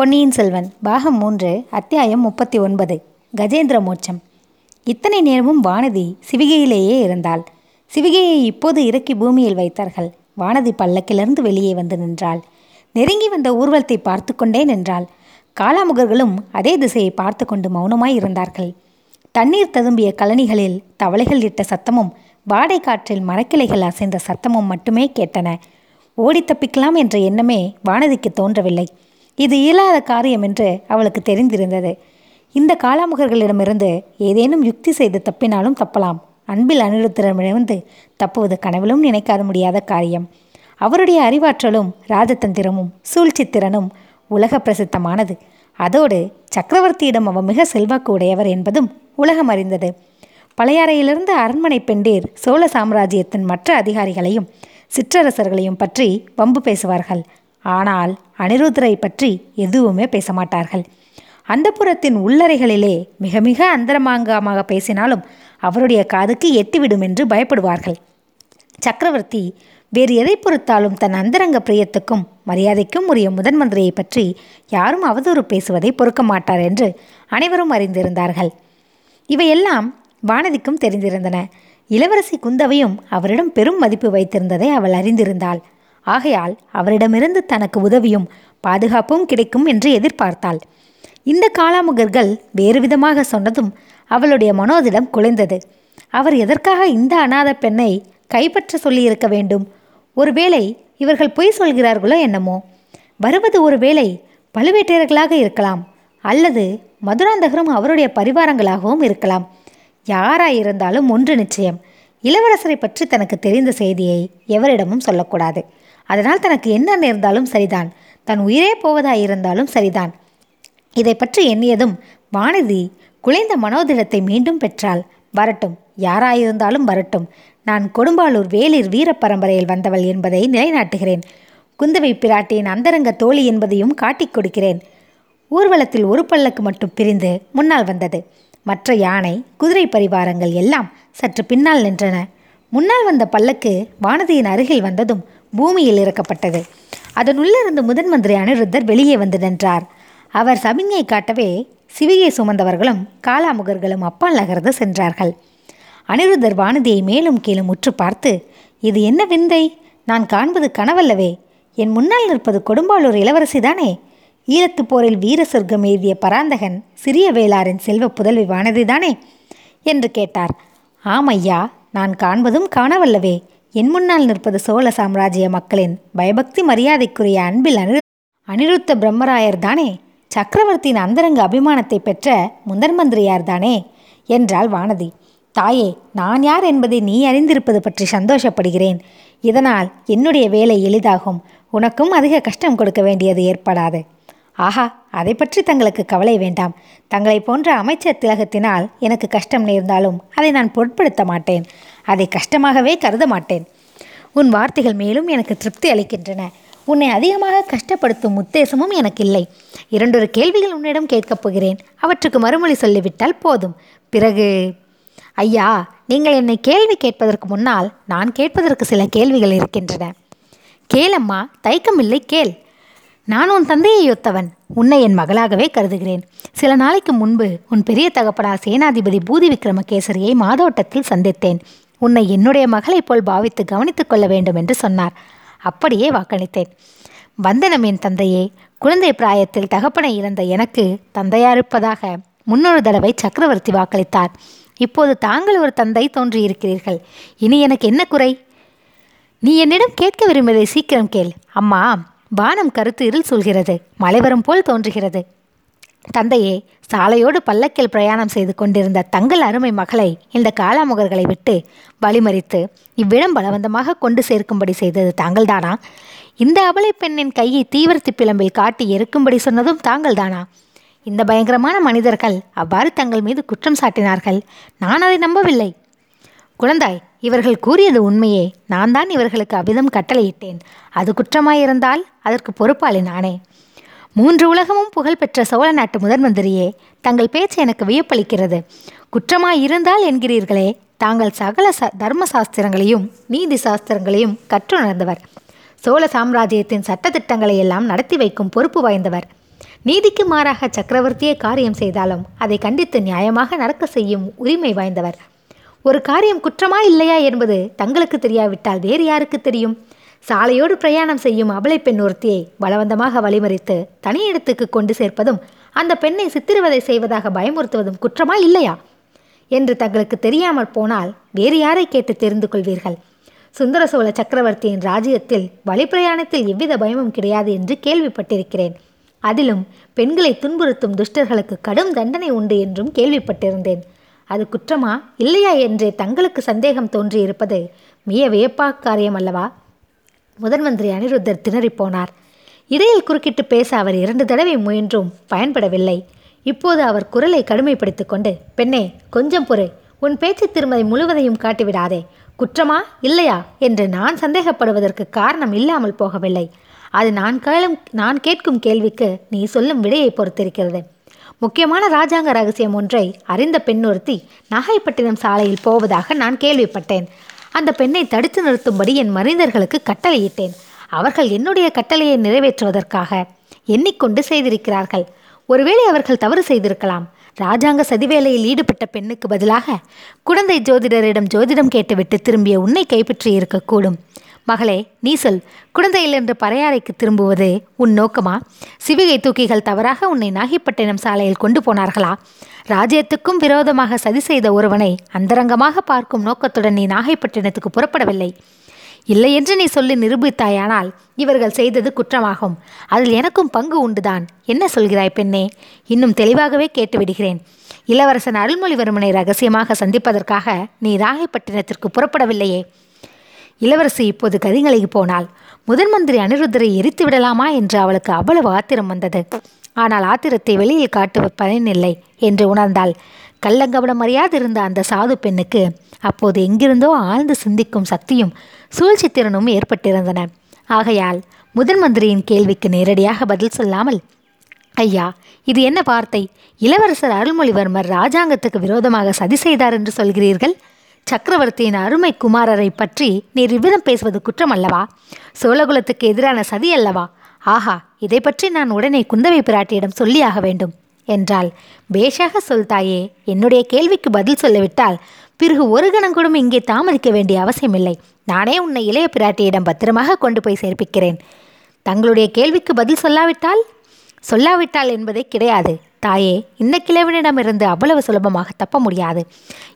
பொன்னியின் செல்வன் பாகம் மூன்று அத்தியாயம் முப்பத்தி ஒன்பது கஜேந்திர மோட்சம். இத்தனை நேரமும் வானதி சிவிகையிலேயே இருந்தாள். சிவிகையை இப்போது இறக்கி பூமியில் வைத்தார்கள். வானதி பல்லக்கிலிருந்து வெளியே வந்து நின்றாள். நெருங்கி வந்த ஊர்வலத்தை பார்த்து கொண்டே நின்றாள். காலாமுகர்களும் அதே திசையை பார்த்து கொண்டு மௌனமாய் இருந்தார்கள். தண்ணீர் ததும்பிய கழனிகளில் தவளைகள் இட்ட சத்தமும் வாடை காற்றில் மரக்கிளைகள் அசைந்த சத்தமும் மட்டுமே கேட்டன. ஓடி தப்பிக்கலாம் என்ற எண்ணமே வானதிக்கு தோன்றவில்லை. இது இயலாத காரியம் என்று அவளுக்கு தெரிந்திருந்தது. இந்த காலாமுகர்களிடமிருந்து ஏதேனும் யுக்தி செய்து தப்பினாலும் தப்பலாம். அன்பில் அனிருத்தரமிடமிருந்து தப்புவது கனவிலும் நினைக்காத முடியாத காரியம். அவருடைய அறிவாற்றலும் ராஜதந்திரமும் சூழ்ச்சித்திறனும் உலக பிரசித்தமானது. அதோடு சக்கரவர்த்தியிடம் அவர் மிக செல்வாக்கு உடையவர் என்பதும் உலகம் அறிந்தது. பழையாறையிலிருந்து அரண்மனை பெண்டீர் சோழ சாம்ராஜ்யத்தின் மற்ற அதிகாரிகளையும் சிற்றரசர்களையும் பற்றி வம்பு பேசுவார்கள். ஆனால் அனிருத்தரை பற்றி எதுவுமே பேச மாட்டார்கள் அந்த புறத்தின் உள்ளறைகளிலே மிக மிக அந்தரமாங்கமாக பேசினாலும் அவருடைய காதுக்கு எட்டிவிடும் என்று பயப்படுவார்கள். சக்கரவர்த்தி வேறு எதை பொறுத்தாலும் தன் அந்தரங்க பிரியத்துக்கும் மரியாதைக்கும் உரிய முதன் மந்திரியை பற்றி யாரும் அவதூறு பேசுவதை பொறுக்க மாட்டார் என்று அனைவரும் அறிந்திருந்தார்கள். இவையெல்லாம் வானதிக்கும் தெரிந்திருந்தன. இளவரசி குந்தவையும் அவரிடம் பெரும் மதிப்பு வைத்திருந்ததை அவள் அறிந்திருந்தாள். ஆகையால் அவரிடமிருந்து தனக்கு உதவியும் பாதுகாப்பும் கிடைக்கும் என்று எதிர்பார்த்தாள். இந்த காலாமுகர்கள் வேறு விதமாக சொன்னதும் அவளுடைய மனோதிடம் குலைந்தது. அவர் எதற்காக இந்த அநாத பெண்ணை கைப்பற்ற சொல்லியிருக்க வேண்டும்? ஒருவேளை இவர்கள் பொய் சொல்கிறார்களோ என்னமோ? வருவது ஒருவேளை பழுவேட்டையர்களாக இருக்கலாம் அல்லது மதுராந்தகரும் அவருடைய பரிவாரங்களாகவும் இருக்கலாம். யாராயிருந்தாலும் ஒன்று நிச்சயம். இளவரசரை பற்றி தனக்கு தெரிந்த செய்தியை எவரிடமும் சொல்லக்கூடாது. அதனால் தனக்கு என்ன நேர்ந்தாலும் சரிதான். தன் உயிரே போவதாயிருந்தாலும் சரிதான். இதை பற்றி எண்ணியதும் வானதி குலைந்த மனோதிடத்தை மீண்டும் பெற்றாள். வரட்டும் யாராயிருந்தாலும் வரட்டும். நான் கொடும்பாளூர் வேலிர் வீர பரம்பரையில் வந்தவள் என்பதை நிலைநாட்டுகிறேன். குந்தவை பிராட்டியின் அந்தரங்க தோழி என்பதையும் காட்டிக் கொடுக்கிறேன். ஊர்வலத்தில் ஒரு பல்லக்கு மட்டும் பிரிந்து முன்னால் வந்தது. மற்ற யானை குதிரை பரிவாரங்கள் எல்லாம் சற்று பின்னால் நின்றன. முன்னால் வந்த பல்லக்கு வானதியின் அருகில் வந்ததும் பூமியில் இறக்கப்பட்டது. அதனுள்ளிருந்து முதன் மந்திரியான அனிருத்தர் வெளியே வந்து நின்றார். அவர் சமிஞ்ஞை காட்டவே சிவிகை சுமந்தவர்களும் காலாமுகர்களும் அப்பால் நகர்ந்து சென்றார்கள். அனிருத்தர் வானதியை மேலும் கீழும் உற்று பார்த்து இது என்ன விந்தை? நான் காண்பது கனவல்லவே. என் முன்னால் நிற்பது கொடும்பாளூர் இளவரசிதானே? ஈழத்து போரில் வீர சொர்க்கம் எழுதிய பராந்தகன் சிறிய வேளாரின் செல்வ புதல்வி வானதிதானே? என்று கேட்டார். ஆமையா நான் காண்பதும் காணவல்லவே. என் முன்னால் நிற்பது சோழ சாம்ராஜ்ய மக்களின் பயபக்தி மரியாதைக்குரிய அன்பில் அனிரு அனிருத்த பிரம்மராயர் தானே? சக்கரவர்த்தியின் அந்தரங்க அபிமானத்தை பெற்ற முதன் மந்திரியார் தானே? என்றாள் வானதி. தாயே நான் யார் என்பதை நீ அறிந்திருப்பது பற்றி சந்தோஷப்படுகிறேன். இதனால் என்னுடைய வேலை எளிதாகும். உனக்கும் அதிக கஷ்டம் கொடுக்க வேண்டியது ஏற்படாது. ஆஹா அதை பற்றி தங்களுக்கு கவலை வேண்டாம். தங்களை போன்ற அமைச்சர் திலகத்தினால் எனக்கு கஷ்டம் நேர்ந்தாலும் அதை நான் பொருட்படுத்த மாட்டேன். அதை கஷ்டமாகவே கருத மாட்டேன். உன் வார்த்தைகள் மேலும் எனக்கு திருப்தி அளிக்கின்றன. உன்னை அதிகமாக கஷ்டப்படுத்தும் உத்தேசமும் எனக்கு இல்லை இரண்டொரு கேள்விகள் உன்னிடம் கேட்கப் போகிறேன். அவற்றுக்கு மறுமொழி சொல்லிவிட்டால் போதும். பிறகு ஐயா நீங்கள் என்னை கேள்வி கேட்பதற்கு முன்னால் நான் கேட்பதற்கு சில கேள்விகள் இருக்கின்றன. கேளம்மா தயக்கமில்லை கேள். நான் உன் தந்தையை ஒத்தவன். உன்னை என் மகளாகவே கருதுகிறேன். சில நாளைக்கு முன்பு உன் பெரிய தகப்படா சேனாதிபதி பூதி விக்ரமகேசரியை மாதோட்டத்தில் சந்தித்தேன். உன்னை என்னுடைய மகளைப் போல் பாவித்து கவனித்துக் கொள்ள வேண்டும் என்று சொன்னார். அப்படியே வாக்களித்தேன். வந்தனம் என் தந்தையே குழந்தை பிராயத்தில் தகப்பனை இழந்த எனக்கு தந்தையாரிப்பதாக முன்னொரு தடவை சக்கரவர்த்தி வாக்களித்தார். இப்போது தாங்கள் ஒரு தந்தை தோன்றியிருக்கிறீர்கள். இனி எனக்கு என்ன குறை? நீ என்னிடம் கேட்க விரும்பியதை சீக்கிரம் கேள். அம்மா வானம் கருத்து இருள் சொல்கிறது மலை வரும் போல் தோன்றுகிறது. தந்தையே சாலையோடு பல்லக்கில் பிரயாணம் செய்து கொண்டிருந்த தங்கள் அருமை மகளை இந்த காலாமுகர்களை விட்டு வழிமறித்து இவ்விடம் பலவந்தமாக கொண்டு சேர்க்கும்படி செய்தது தாங்கள்தானா? இந்த அபலை பெண்ணின் கையை தீவிரத்து பிளம்பில் காட்டி எருக்கும்படி சொன்னதும் தாங்கள்தானா? இந்த பயங்கரமான மனிதர்கள் அவ்வாறு தங்கள் மீது குற்றம் சாட்டினார்கள். நான் அதை நம்பவில்லை. குழந்தாய் இவர்கள் கூறியது உண்மையே. நான் தான் இவர்களுக்கு அவ்விதம் கட்டளையிட்டேன். அது குற்றமாயிருந்தால் அதற்கு பொறுப்பாளி நானே. மூன்று உலகமும் புகழ்பெற்ற சோழ நாட்டு முதன் மந்திரியே தங்கள் பேச்சு எனக்கு வியப்பளிக்கிறது. குற்றமாயிருந்தால் என்கிறீர்களே தாங்கள் சகல ச தர்ம சாஸ்திரங்களையும் நீதி சாஸ்திரங்களையும் கற்றுணர்ந்தவர். சோழ சாம்ராஜ்யத்தின் சட்டத்திட்டங்களை எல்லாம் நடத்தி வைக்கும் பொறுப்பு வாய்ந்தவர். நீதிக்கு மாறாக சக்கரவர்த்தியே காரியம் செய்தாலும் அதை கண்டித்து நியாயமாக நடக்க செய்யும் உரிமை வாய்ந்தவர். ஒரு காரியம் குற்றமா இல்லையா என்பது தங்களுக்கு தெரியாவிட்டால் வேறு யாருக்கு தெரியும்? சாலையோடு பிரயாணம் செய்யும் அபலை பெண் ஒருத்தியை பலவந்தமாக வழிமறித்து தனி இடத்துக்கு கொண்டு சேர்ப்பதும் அந்த பெண்ணை சித்திரவதை செய்வதாக பயமுறுத்துவதும் குற்றமா இல்லையா? என்று தங்களுக்கு தெரியாமல் போனால் வேறு யாரை கேட்டு தெரிந்து கொள்வீர்கள்? சுந்தர சோழ சக்கரவர்த்தியின் ராஜ்யத்தில் வழிப்பிரயாணத்தில் எவ்வித பயமும் கிடையாது என்று கேள்விப்பட்டிருக்கிறேன். அதிலும் பெண்களை துன்புறுத்தும் துஷ்டர்களுக்கு கடும் தண்டனை உண்டு என்றும் கேள்விப்பட்டிருந்தேன். அது குற்றமா இல்லையா என்றே தங்களுக்கு சந்தேகம் தோன்றியிருப்பது மிக வியப்பா காரியம் அல்லவா முதன் மந்திரி அனிருத்தர் திணறிப் போனார். இடையில் குறுக்கிட்டு பேச அவர் இரண்டு தடவை முயன்றும் பயன்படவில்லை. இப்போது அவர் குரலை கடுமைப்படுத்திக் கொண்டு பெண்ணே கொஞ்சம் பொறு. உன் பேச்சு திருமதி முழுவதையும் காட்டிவிடாதே. குற்றமா? இல்லையா? என்று நான் சந்தேகப்படுவதற்கு காரணம் இல்லாமல் போகவில்லை. அது நான் கேளும் நான் கேட்கும் கேள்விக்கு நீ சொல்லும் விடையை பொறுத்திருக்கிறது. முக்கியமான ராஜாங்க ரகசியம் ஒன்றை அறிந்த பெண் ஒருத்தி நாகைப்பட்டினம் சாலையில் போவதாக நான் கேள்விப்பட்டேன். அந்த பெண்ணை தடுத்து நிறுத்தும்படி என் மனிதர்களுக்கு கட்டளையிட்டேன். அவர்கள் என்னுடைய கட்டளையை நிறைவேற்றுவதற்காக எண்ணிக்கொண்டு செய்திருக்கிறார்கள். ஒருவேளை அவர்கள் தவறு செய்திருக்கலாம். ராஜாங்க சதிவேலையில் ஈடுபட்ட பெண்ணுக்கு பதிலாக குழந்தை ஜோதிடரிடம் ஜோதிடம் கேட்டுவிட்டு திரும்பிய உன்னை கைப்பற்றி இருக்கக்கூடும் மகளே நீ சொல். குழந்தையில் என்று பறையாறைக்கு திரும்புவது உன் நோக்கமா? சிவிகை தூக்கிகள் தவறாக உன்னை நாகைப்பட்டினம் சாலையில் கொண்டு போனார்களா? ராஜ்யத்துக்கும் விரோதமாக சதி செய்த ஒருவனை அந்தரங்கமாக பார்க்கும் நோக்கத்துடன் நீ நாகைப்பட்டினத்துக்கு புறப்படவில்லை. இல்லை என்று நீ சொல்லி நிரூபித்தாயானால் இவர்கள் செய்தது குற்றமாகும். அதில் எனக்கும் பங்கு உண்டுதான். என்ன சொல்கிறாய் பெண்ணே? இன்னும் தெளிவாகவே கேட்டுவிடுகிறேன். இளவரசன் அருள்மொழிவர்மனை ரகசியமாக சந்திப்பதற்காக நீ நாகைப்பட்டினத்திற்கு புறப்படவில்லையே. இளவரசி இப்போது கதிகலைக்கு போனாள். முதன் மந்திரி அனிருத்தரை எரித்து விடலாமா என்று அவளுக்கு அவ்வளவு ஆத்திரம் வந்தது. ஆனால் ஆத்திரத்தை வெளியில் காட்டுவ பயனில்லை என்று உணர்ந்தாள். கள்ளங்கபடம் அறியாதிருந்த அந்த சாது பெண்ணுக்கு அப்போது எங்கிருந்தோ ஆழ்ந்து சிந்திக்கும் சக்தியும் சூழ்ச்சித்திறனும் ஏற்பட்டிருந்தன. ஆகையால் முதன் மந்திரியின் கேள்விக்கு நேரடியாக பதில் சொல்லாமல் ஐயா இது என்ன வார்த்தை? இளவரசர் அருள்மொழிவர்மர் ராஜாங்கத்துக்கு விரோதமாக சதி செய்தார் என்று சொல்கிறீர்கள்? சக்கரவர்த்தியின் அருமை குமாரரை பற்றி நீர் இவ்விதம் பேசுவது குற்றம் அல்லவா சோழகுலத்துக்கு எதிரான சதி அல்லவா? ஆஹா இதை பற்றி நான் உடனே குந்தவை பிராட்டியிடம் சொல்லியாக வேண்டும் என்றால் பேஷாக சொல் தாயே என்னுடைய கேள்விக்கு பதில் சொல்லிவிட்டால் பிறகு ஒரு கணம் கூட இங்கே தாமதிக்க வேண்டிய அவசியமில்லை. நானே உன்னை இளைய பிராட்டியிடம் பத்திரமாக கொண்டு போய் சேர்ப்பிக்கிறேன். தங்களுடைய கேள்விக்கு பதில் சொல்லாவிட்டால்? சொல்லாவிட்டால் என்பதே கிடையாது. தாயே இந்த கிழவனிடமிருந்து அவ்வளவு சுலபமாக தப்ப முடியாது.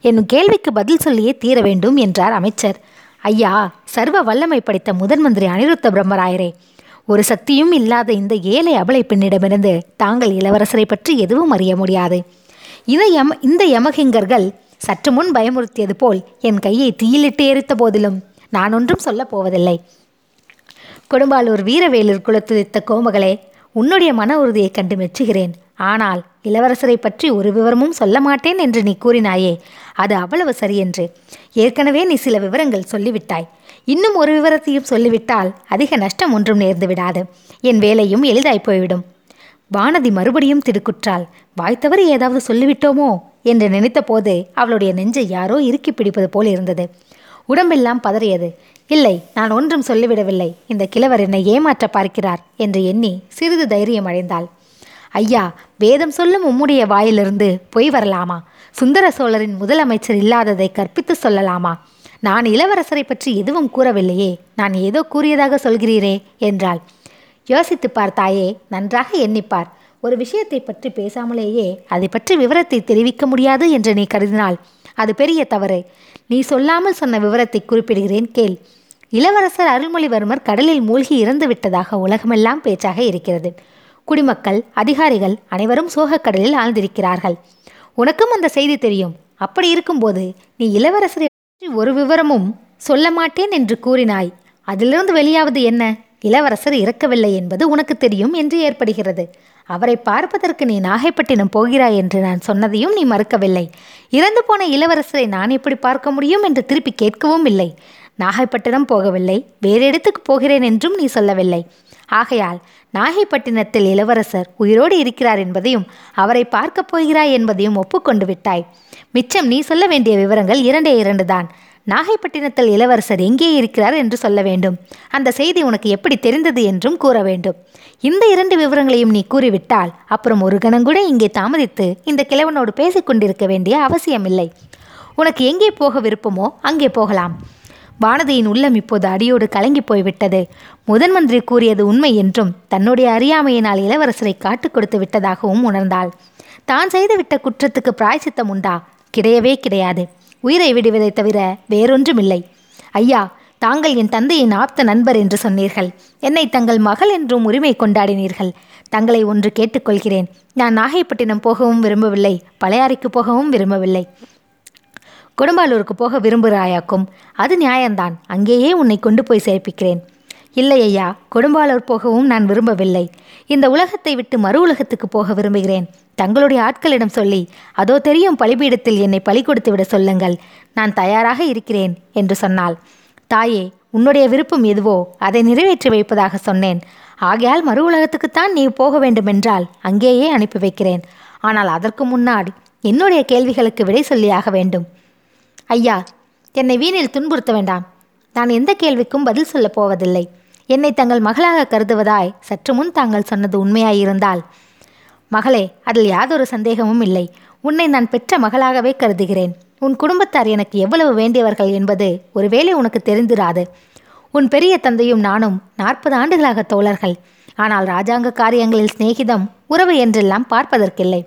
என் கேள்விக்கு பதில் சொல்லியே தீர வேண்டும் என்றார் அமைச்சர். ஐயா சர்வ வல்லமை படைத்த முதன் மந்திரி அனிருத்த பிரம்மராயரே ஒரு சக்தியும் இல்லாத இந்த ஏழை அபலை பெண்ணிடமிருந்து தாங்கள் இளவரசரை பற்றி எதுவும் அறிய முடியாது. இதை யம இந்த யமகிங்கர்கள் சற்று முன் பயமுறுத்தியது போல் என் கையை தீயிலிட்டு எரித்த போதிலும் நான் ஒன்றும் சொல்லப் போவதில்லை. கொடும்பாலூர் வீரவேலூர் குலத்துதித்த கோமகளே உன்னுடைய மன உறுதியைக் கண்டு மெச்சுகிறேன். ஆனால் இளவரசரை பற்றி ஒரு விவரமும் சொல்ல மாட்டேன் என்று நீ கூறினாயே அது அவ்வளவு சரியென்று ஏற்கனவே நீ சில விவரங்கள் சொல்லிவிட்டாய். இன்னும் ஒரு விவரத்தையும் சொல்லிவிட்டால் அதிக நஷ்டம் ஒன்றும் நேர்ந்து விடாது. என் வேலையும் எளிதாய் போய்விடும். வானதி மறுபடியும் திடுக்குற்றாள். வாய்த்தவறு ஏதாவது சொல்லிவிட்டோமோ என்று நினைத்தபோது அவளுடைய நெஞ்சை யாரோ இறுக்கி பிடிப்பது போல் இருந்தது. உடம்பெல்லாம் பதறியது. இல்லை நான் ஒன்றும் சொல்லிவிடவில்லை. இந்த கிழவர் என்னை ஏமாற்ற பார்க்கிறார் என்று எண்ணி சிறிது தைரியம் அடைந்தாள். ஐயா வேதம் சொல்லும் உம்முடைய வாயிலிருந்து பொய் வரலாமா? சுந்தர சோழரின் முதலமைச்சர் இல்லாததை கற்பித்து சொல்லலாமா? நான் இளவரசரை பற்றி எதுவும் கூறவில்லையே நான் ஏதோ கூறியதாக சொல்கிறீரே என்றாள். யோசித்து பார்த்தாயே நன்றாக எண்ணிப்பார். ஒரு விஷயத்தை பற்றி பேசாமலேயே அதை பற்றி விவரத்தை தெரிவிக்க முடியாது என்று நீ கருதினால் அது பெரிய தவறு. நீ சொல்லாமல் சொன்ன விவரத்தை குறிப்பிடுகிறேன் கேள். இளவரசர் அருள்மொழிவர்மர் கடலில் மூழ்கி இறந்து விட்டதாக உலகமெல்லாம் பேச்சாக இருக்கிறது. குடிமக்கள் அதிகாரிகள் அனைவரும் சோகக்கடலில் ஆழ்ந்திருக்கிறார்கள். உனக்கும் அந்த செய்தி தெரியும். அப்படி இருக்கும்போது நீ இளவரசரை பற்றி ஒரு விவரமும் சொல்ல மாட்டேன் என்று கூறினாய். அதிலிருந்து வெளியாவது என்ன? இளவரசர் இறக்கவில்லை என்பது உனக்கு தெரியும் என்று ஏற்படுகிறது. அவரை பார்ப்பதற்கு நீ நாகைப்பட்டினம் போகிறாய் என்று நான் சொன்னதையும் நீ மறுக்கவில்லை. இறந்து போன இளவரசரை நான் எப்படி பார்க்க முடியும் என்று திருப்பி கேட்கவும் இல்லை. நாகைப்பட்டினம் போகவில்லை. வேறு இடத்துக்கு போகிறேன் என்றும் நீ சொல்லவில்லை. ஆகையால் நாகைப்பட்டினத்தில் இளவரசர் உயிரோடு இருக்கிறார் என்பதையும் அவரை பார்க்கப் போகிறாய் என்பதையும் ஒப்புக்கொண்டு விட்டாய். மிச்சம் நீ சொல்ல வேண்டிய விவரங்கள் இரண்டே இரண்டு தான். நாகைப்பட்டினத்தில் இளவரசர் எங்கே இருக்கிறார் என்று சொல்ல வேண்டும். அந்த செய்தி உனக்கு எப்படி தெரிந்தது என்றும் கூற வேண்டும். இந்த இரண்டு விவரங்களையும் நீ கூறிவிட்டால் அப்புறம் ஒரு கணங்கூட இங்கே தாமதித்து இந்த கிழவனோடு பேசிக்கொண்டிருக்க வேண்டிய அவசியமில்லை. உனக்கு எங்கே போக விருப்பமோ அங்கே போகலாம். வானதியின் உள்ளம் இப்போது அடியோடு கலங்கி போய்விட்டது. முதன் மந்திரி கூறியது உண்மை என்றும் தன்னுடைய அறியாமையினால் இளவரசரை காட்டுக் கொடுத்து விட்டதாகவும் உணர்ந்தாள். தான் செய்துவிட்ட குற்றத்துக்கு பிராய்ச்சித்தம் உண்டா? கிடையவே கிடையாது. உயிரை விடுவதை தவிர வேறொன்றுமில்லை. ஐயா தாங்கள் என் தந்தையின் ஆப்த நண்பர் என்று சொன்னீர்கள். என்னை தங்கள் மகள் என்றும் உரிமை கொண்டாடினீர்கள். தங்களை ஒன்று கேட்டுக்கொள்கிறேன் நான் நாகைப்பட்டினம் போகவும் விரும்பவில்லை பழையாறைக்கு போகவும் விரும்பவில்லை. கொடும்பாலூருக்கு போக விரும்புகிறாயாக்கும். அது நியாயம்தான். அங்கேயே உன்னை கொண்டு போய் சேர்ப்பிக்கிறேன். இல்லை ஐயா கொடும்பாலூர் போகவும் நான் விரும்பவில்லை. இந்த உலகத்தை விட்டு மறு உலகத்துக்கு போக விரும்புகிறேன். தங்களுடைய ஆட்களிடம் சொல்லி அதோ தெரியும் பலிபீடத்தில் என்னை பலி கொடுத்து விட சொல்லுங்கள். நான் தயாராக இருக்கிறேன் என்று சொன்னாள். தாயே உன்னுடைய விருப்பம் எதுவோ அதை நிறைவேற்றி வைப்பதாக சொன்னேன். ஆகையால் மறு உலகத்துக்குத்தான் நீ போக வேண்டுமென்றால் அங்கேயே அனுப்பி வைக்கிறேன். ஆனால் அதற்கு முன்னாடி என்னுடைய கேள்விகளுக்கு விடை சொல்லியாக வேண்டும். ஐயா என்னை வீணில் துன்புறுத்த வேண்டாம். நான் எந்த கேள்விக்கும் பதில் சொல்லப் போவதில்லை. என்னை தங்கள் மகளாக கருதுவதாய் சற்று முன் தாங்கள் சொன்னது உண்மையாயிருந்தால். மகளே அதில் யாதொரு சந்தேகமும் இல்லை. உன்னை நான் பெற்ற மகளாகவே கருதுகிறேன். உன் குடும்பத்தார் எனக்கு எவ்வளவு வேண்டியவர்கள் என்பது ஒருவேளை உனக்கு தெரிந்திராது. உன் பெரிய தந்தையும் நானும் நாற்பது ஆண்டுகளாக தோழர்கள். ஆனால் ராஜாங்க காரியங்களில் சிநேகிதம் உறவு என்றெல்லாம் பார்ப்பதற்கில்லை.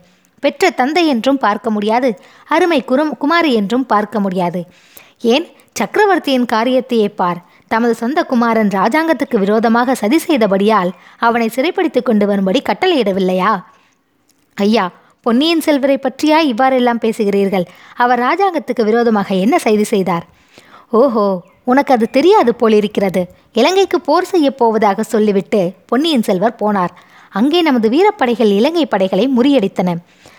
பெற்ற தந்தை என்றும் பார்க்க முடியாது அருமை குரும் குமாரி என்றும் பார்க்க முடியாது. ஏன்? சக்கரவர்த்தியின் காரியத்தையே பார். தமது சொந்த குமாரன் ராஜாங்கத்துக்கு விரோதமாக சதி செய்தபடியால் அவனை சிறைப்பிடித்துக் கொண்டு வரும்படி கட்டளையிடவில்லையா? ஐயா பொன்னியின் செல்வரை பற்றியா இவ்வாறெல்லாம் பேசுகிறீர்கள்? அவர் ராஜாங்கத்துக்கு விரோதமாக என்ன செய்தி செய்தார்? ஓஹோ உனக்கு அது தெரியாது போலிருக்கிறது. இலங்கைக்கு போர் செய்யப் போவதாக சொல்லிவிட்டு பொன்னியின் செல்வர் போனார். அங்கே நமது வீரப்படைகள் இலங்கை படைகளை முறியடித்தன.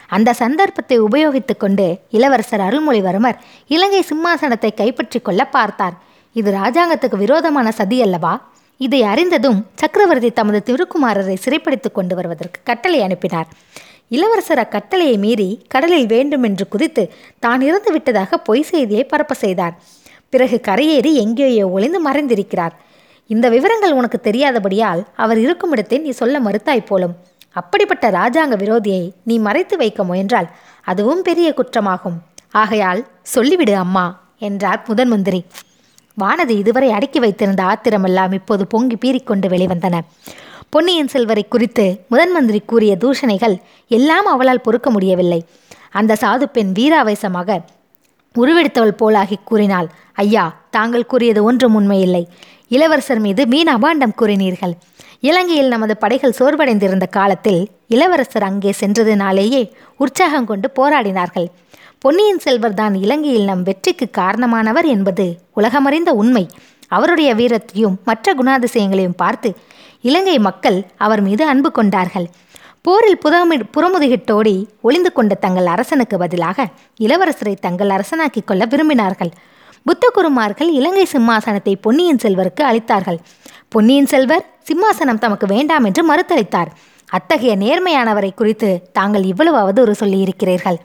அந்த சந்தர்ப்பத்தை உபயோகித்துக் கொண்டு இளவரசர் அருள்மொழிவர்மர் இலங்கை சிம்மாசனத்தை கைப்பற்றிக் கொள்ள பார்த்தார். இது ராஜாங்கத்துக்கு விரோதமான சதி அல்லவா? இதை அறிந்ததும் சக்கரவர்த்தி தமது திருக்குமாரரை சிறைப்பிடித்துக் கொண்டு வருவதற்கு கட்டளை அனுப்பினார். இளவரசர் அக்கட்டளையை மீறி கடலில் வேண்டுமென்று குதித்து தான் இறந்து விட்டதாக பொய் செய்தியை பரப்ப செய்தார். பிறகு கரையேறி எங்கேயோ ஒளிந்து மறைந்திருக்கிறார். இந்த விவரங்கள் உனக்கு தெரியாதபடியால் அவர் இருக்கும் இடத்தை நீ சொல்ல மறுத்தாய் போலும். அப்படிப்பட்ட ராஜாங்க விரோதியை நீ மறைத்து வைக்க முயன்றால் அதுவும் பெரிய குற்றமாகும். ஆகையால் சொல்லிவிடு அம்மா என்றார் முதன் மந்திரி. வானதி இதுவரை அடக்கி வைத்திருந்த ஆத்திரமெல்லாம் இப்போது பொங்கி பீறிக்கொண்டு வெளிவந்தன. பொன்னியின் செல்வரை குறித்து முதன் மந்திரி கூறிய தூஷணைகள் எல்லாம் அவளால் பொறுக்க முடியவில்லை. அந்த சாது பெண் வீராவேசமாக உருவெடுத்தவள் போலாகி கூறினாள் ஐயா தாங்கள் கூறியது ஒன்றும் உண்மையில்லை. இளவரசர் மீது மீன் அபாண்டம் கூறினீர்கள். இலங்கையில் நமது படைகள் சோர்வடைந்திருந்த காலத்தில் இளவரசர் அங்கே சென்றதினாலேயே உற்சாகம் கொண்டு போராடினார்கள். பொன்னியின் செல்வர் தான் இலங்கையில் நம் வெற்றிக்கு காரணமானவர் என்பது உலகமறிந்த உண்மை. அவருடைய வீரத்தையும் மற்ற குணாதிசயங்களையும் பார்த்து இலங்கை மக்கள் அவர் மீது அன்பு கொண்டார்கள். போரில் புதமி புறமுதுகிட்டோடி ஒளிந்து கொண்ட தங்கள் அரசனுக்கு பதிலாக இளவரசரை தங்கள் அரசனாக்கிக் கொள்ள விரும்பினார்கள். புத்தகுருமார்கள் இலங்கை சிம்மாசனத்தை பொன்னியின் செல்வருக்கு அளித்தார்கள். பொன்னியின் செல்வர் சிம்மாசனம் தமக்கு வேண்டாம் என்று மறுத்தளித்தார். அத்தகைய நேர்மையானவரை குறித்து தாங்கள் இவ்வளவு அவதூறு சொல்லியிருக்கிறீர்கள்.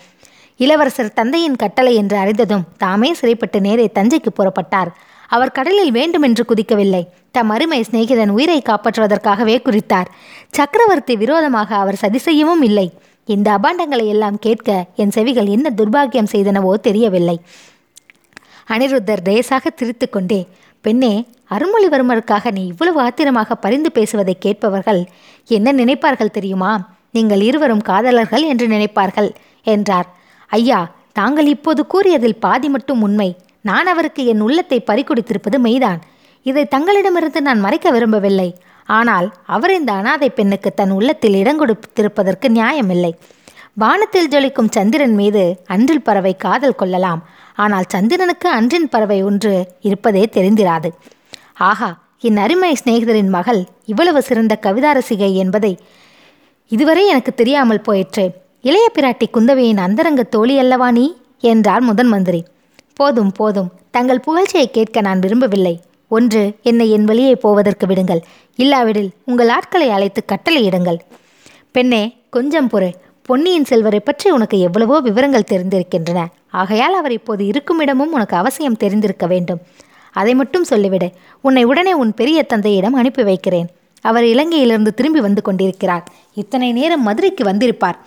இளவரசர் தந்தையின் கட்டளை என்று அறிந்ததும் தாமே சிறைப்பட்டு நேரே தஞ்சைக்கு புறப்பட்டார். அவர் கடலில் வேண்டுமென்று குதிக்கவில்லை. தம் அருமை சிநேகிதன் உயிரை காப்பாற்றுவதற்காகவே குறித்தார். சக்கரவர்த்தி விரோதமாக அவர் சதி செய்யவும் இல்லை. இந்த அபாண்டங்களை எல்லாம் கேட்க என் செவிகள் என்ன துர்பாக்கியம் செய்தனவோ தெரியவில்லை. அனிருத்தர் லேசாக திரித்து கொண்டே பெண்ணே அருள்மொழிவர்மருக்காக நீ இவ்வளவு ஆத்திரமாக பரிந்து பேசுவதை கேட்பவர்கள் என்ன நினைப்பார்கள் தெரியுமா? நீங்கள் இருவரும் காதலர்கள் என்று நினைப்பார்கள் என்றார். ஐயா தாங்கள் இப்போது கூறியதில் பாதி மட்டும் உண்மை. நான் அவருக்கு என் உள்ளத்தை பறிகொடுத்திருப்பது மெய்தான். இதை தங்களிடமிருந்து நான் மறைக்க விரும்பவில்லை. ஆனால் அவர் இந்த அனாதை பெண்ணுக்கு தன் உள்ளத்தில் இடம் கொடுத்திருப்பதற்கு நியாயமில்லை. வானத்தில் ஜொலிக்கும் சந்திரன் மீது அன்றில் பறவை காதல் கொள்ளலாம். ஆனால் சந்திரனுக்கு அன்றின் பறவை ஒன்று இருப்பதே தெரிந்திராது. ஆஹா என் அருமை சிநேகிதரின் மகள் இவ்வளவு சிறந்த கவிதாரசிகை என்பதை இதுவரை எனக்கு தெரியாமல் போயிற்று. இளைய பிராட்டி குந்தவையின் அந்தரங்க தோழி அல்லவா நீ? என்றார் முதன் மந்திரி. போதும் போதும். தங்கள் புகழ்ச்சியை கேட்க நான் விரும்பவில்லை. ஒன்று என்னை என் வழியே போவதற்கு விடுங்கள். இல்லாவிடில் உங்கள் ஆட்களை அழைத்து கட்டளையிடுங்கள். பெண்ணே கொஞ்சம் பொறு. பொன்னியின் செல்வரை பற்றி உனக்கு எவ்வளவோ விவரங்கள் தெரிந்திருக்கின்றன. ஆகையால் அவர் இப்போது இருக்குமிடமும் உனக்கு அவசியம் தெரிந்திருக்க வேண்டும். அதை மட்டும் சொல்லிவிடு. உன்னை உடனே உன் பெரிய தந்தையிடம் அனுப்பி வைக்கிறேன். அவர் இலங்கையிலிருந்து திரும்பி வந்து கொண்டிருக்கிறார். இத்தனை நேரம் மதுரைக்கு வந்திருப்பார்.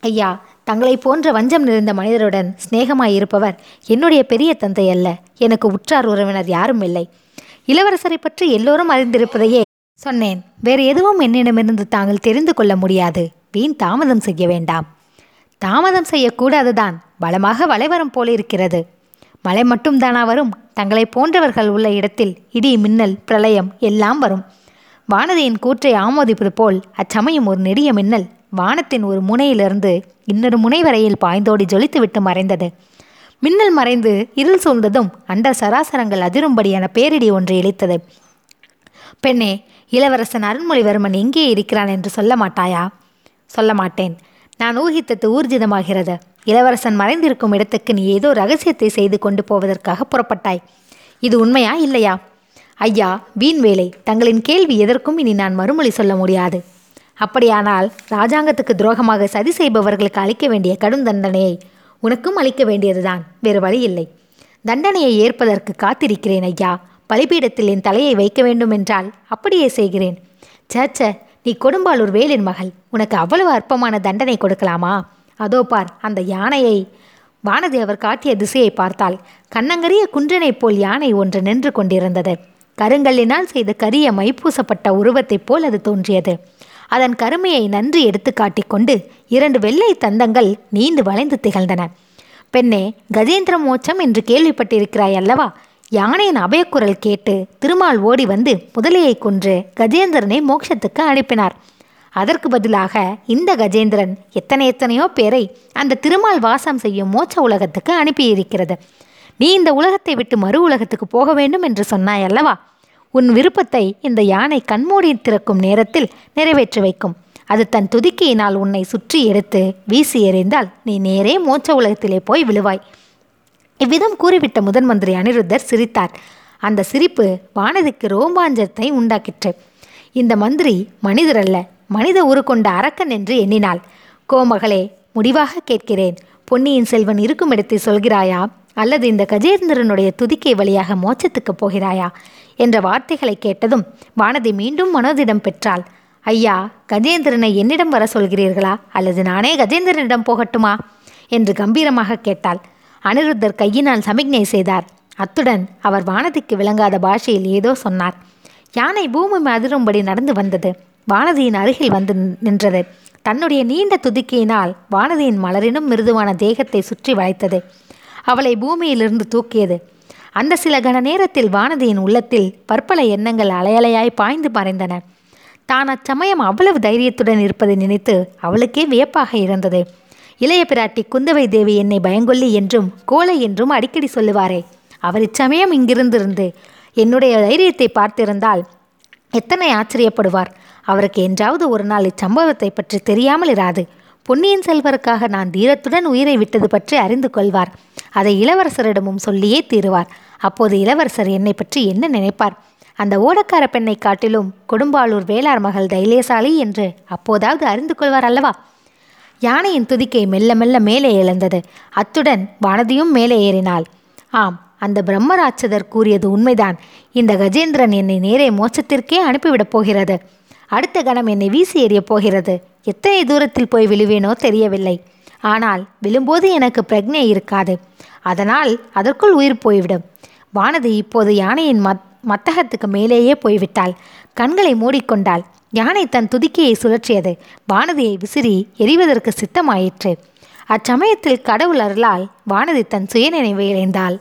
ஐயா தங்களை போன்ற வஞ்சம் நிறைந்த மனிதருடன் சிநேகமாயிருப்பவர் என்னுடைய பெரிய தந்தை அல்ல. எனக்கு உற்றார் உறவினர் யாரும் இல்லை. இளவரசரை பற்றி எல்லோரும் அறிந்திருப்பதையே சொன்னேன். வேறு எதுவும் என்னிடமிருந்து தாங்கள் தெரிந்து கொள்ள முடியாது. வீண் தாமதம் செய்ய வேண்டாம். தாமதம் செய்யக்கூடாதுதான் பலமாக வலைவரம் போல இருக்கிறது. மழை மட்டும்தானா வரும். தங்களை போன்றவர்கள் உள்ள இடத்தில் இடி மின்னல் பிரளயம் எல்லாம் வரும். வானதியின் கூற்றை ஆமோதிப்பது போல் அச்சமயம் ஒரு நெடிய மின்னல் வானத்தின் ஒரு முனையிலிருந்து இன்னொரு முனை வரையில் பாய்ந்தோடி ஜொலித்துவிட்டு மறைந்தது. மின்னல் மறைந்து இருள் சூழ்ந்ததும் அண்ட சராசரங்கள் அதிரும்படியான பேரிடி ஒன்று இழைத்தது. பெண்ணே இளவரசன் அருண்மொழிவர்மன் எங்கே இருக்கிறான் என்று சொல்ல மாட்டாயா? சொல்ல மாட்டேன் நான் ஊகித்தது ஊர்ஜிதமாகிறது. இளவரசன் மறைந்திருக்கும் இடத்துக்கு நீ ஏதோ ரகசியத்தை செய்து கொண்டு போவதற்காக புறப்பட்டாய். இது உண்மையா இல்லையா? ஐயா வீண் வேலை. தங்களின் கேள்வி எதற்கும் இனி நான் மறுமொழி சொல்ல முடியாது. அப்படியானால் ராஜாங்கத்துக்கு துரோகமாக சதி செய்பவர்களுக்கு அளிக்க வேண்டிய கடும் தண்டனையை உனக்கும் அளிக்க வேண்டியதுதான். வேறு வழி இல்லை. தண்டனையை ஏற்பதற்கு காத்திருக்கிறேன் ஐயா. பலிபீடத்தில் என் தலையை வைக்க வேண்டும் என்றால் அப்படியே செய்கிறேன். சேச்ச நீ கொடும்பாளூர் வேலின் மகள். உனக்கு அவ்வளவு அற்பமான தண்டனை கொடுக்கலாமா? அதோ பார் அந்த யானையை. வானதேவர் காட்டிய திசையை பார்த்தால் கண்ணங்கரிய குன்றனைப் போல் யானை ஒன்று நின்று கொண்டிருந்தது. கருங்கல்லினால் செய்த கரிய மைப்பூசப்பட்ட உருவத்தைப் போல் அது தோன்றியது. அதன் கருமையை நன்றி எடுத்து காட்டிக்கொண்டு இரண்டு வெள்ளை தந்தங்கள் நீண்டு வளைந்து திகழ்ந்தன. பெண்ணே கஜேந்திர மோட்சம் என்று கேள்விப்பட்டிருக்கிறாய் அல்லவா? யானையின் அபயக்குரல் கேட்டு திருமால் ஓடி வந்து முதலையை கொன்று கஜேந்திரனை மோட்சத்துக்கு அனுப்பினார். அதற்கு பதிலாக இந்த கஜேந்திரன் எத்தனை எத்தனையோ பேரை அந்த திருமால் வாசம் செய்யும் மோட்ச உலகத்துக்கு அனுப்பியிருக்கிறது. நீ இந்த உலகத்தை விட்டு மறு உலகத்துக்கு போக வேண்டும் என்று சொன்னாய் அல்லவா? உன் விருப்பத்தை இந்த யானை கண்மூடி திறக்கும் நேரத்தில் நிறைவேற்றி வைக்கும். அது தன் துதிக்கையினால் உன்னை சுற்றி எடுத்து வீசி எறிந்தால் நீ நேரே மோட்ச உலகத்திலே போய் விழுவாய். இவ்விதம் கூறிவிட்ட முதன் மந்திரி அனிருத்தர் சிரித்தார். அந்த சிரிப்பு வானதிக்கு ரோமாஞ்சத்தை உண்டாக்கிற்று. இந்த மந்திரி மனிதர் அல்ல மனித உரு கொண்ட அரக்கன் என்று எண்ணினாள். கோமகளே முடிவாக கேட்கிறேன். பொன்னியின் செல்வன் இருக்கும் இடத்தை சொல்கிறாயா? அல்லது இந்த கஜேந்திரனுடைய துதிக்கை வழியாக மோட்சத்துக்கு போகிறாயா? என்ற வார்த்தைகளை கேட்டதும் வானதி மீண்டும் மனோதிடம் பெற்றாள். ஐயா கஜேந்திரனை என்னிடம் வர சொல்கிறீர்களா? அல்லது நானே கஜேந்திரனிடம் போகட்டுமா? என்று கம்பீரமாக கேட்டாள். அனிருத்தர் கையினால் சமிக்ஞை செய்தார். அத்துடன் அவர் வானதிக்கு விளங்காத பாஷையில் ஏதோ சொன்னார். யானை பூமி அதிரும்படி நடந்து வந்தது. வானதியின் அருகில் வந்து நின்றது. தன்னுடைய நீண்ட துதிக்கையினால் வானதியின் மலரினும் மிருதுவான தேகத்தை சுற்றி வளைத்தது. அவளை பூமியிலிருந்து தூக்கியது. அந்த சில கண நேரத்தில் வானதியின் உள்ளத்தில் பற்பல எண்ணங்கள் அலையலையாய் பாய்ந்து மறைந்தன. தான் அச்சமயம் அவ்வளவு தைரியத்துடன் இருப்பதை நினைத்து அவளுக்கே வியப்பாக இருந்தது. இளைய பிராட்டி குந்தவை தேவி என்னை பயங்கொல்லி என்றும் கோலை என்றும் அடிக்கடி சொல்லுவாரே. அவர் இச்சமயம் இங்கிருந்திருந்து என்னுடைய தைரியத்தை பார்த்திருந்தால் எத்தனை ஆச்சரியப்படுவார். அவருக்கு என்றாவது ஒரு நாள் இச்சம்பவத்தை பற்றி தெரியாமல் இராது. பொன்னியின் செல்வருக்காக நான் தீரத்துடன் உயிரை விட்டது பற்றி அறிந்து கொள்வார். அதை இளவரசரிடமும் சொல்லியே தீருவார். அப்போது இளவரசர் என்னை பற்றி என்ன நினைப்பார்? அந்த ஓடக்கார பெண்ணை காட்டிலும் கொடும்பாளூர் வேளார் மகள் தைலேசாலி என்று அப்போதாவது அறிந்து கொள்வார் அல்லவா? யானையின் துதிக்கை மெல்ல மெல்ல மேலே எழுந்தது. அத்துடன் வானதியும் மேலே ஏறினாள். ஆம் அந்த பிரம்மராட்சதர் கூறியது உண்மைதான். இந்த கஜேந்திரன் என்னை நேரே மோட்சத்திற்கே அனுப்பிவிடப் போகிறது. அடுத்த கணம் என்னை வீசி எறியப் போகிறது. எத்தனை தூரத்தில் போய் விழுவேனோ தெரியவில்லை. ஆனால் விழும்போது எனக்கு பிரக்ஞை இருக்காது. அதனால் அதற்குள் உயிர் போய்விடும். வானதி இப்போது யானையின் மத் மத்தகத்துக்கு மேலேயே போய்விட்டாள். கண்களை மூடிக்கொண்டாள். யானை தன் துதிக்கையை சுழற்றியது. வானதியை விசிறி எரிவதற்கு சித்தமாயிற்று. அச்சமயத்தில் கடவுள் அருளால் வானதி தன் சுயநினைவை இழந்தாள்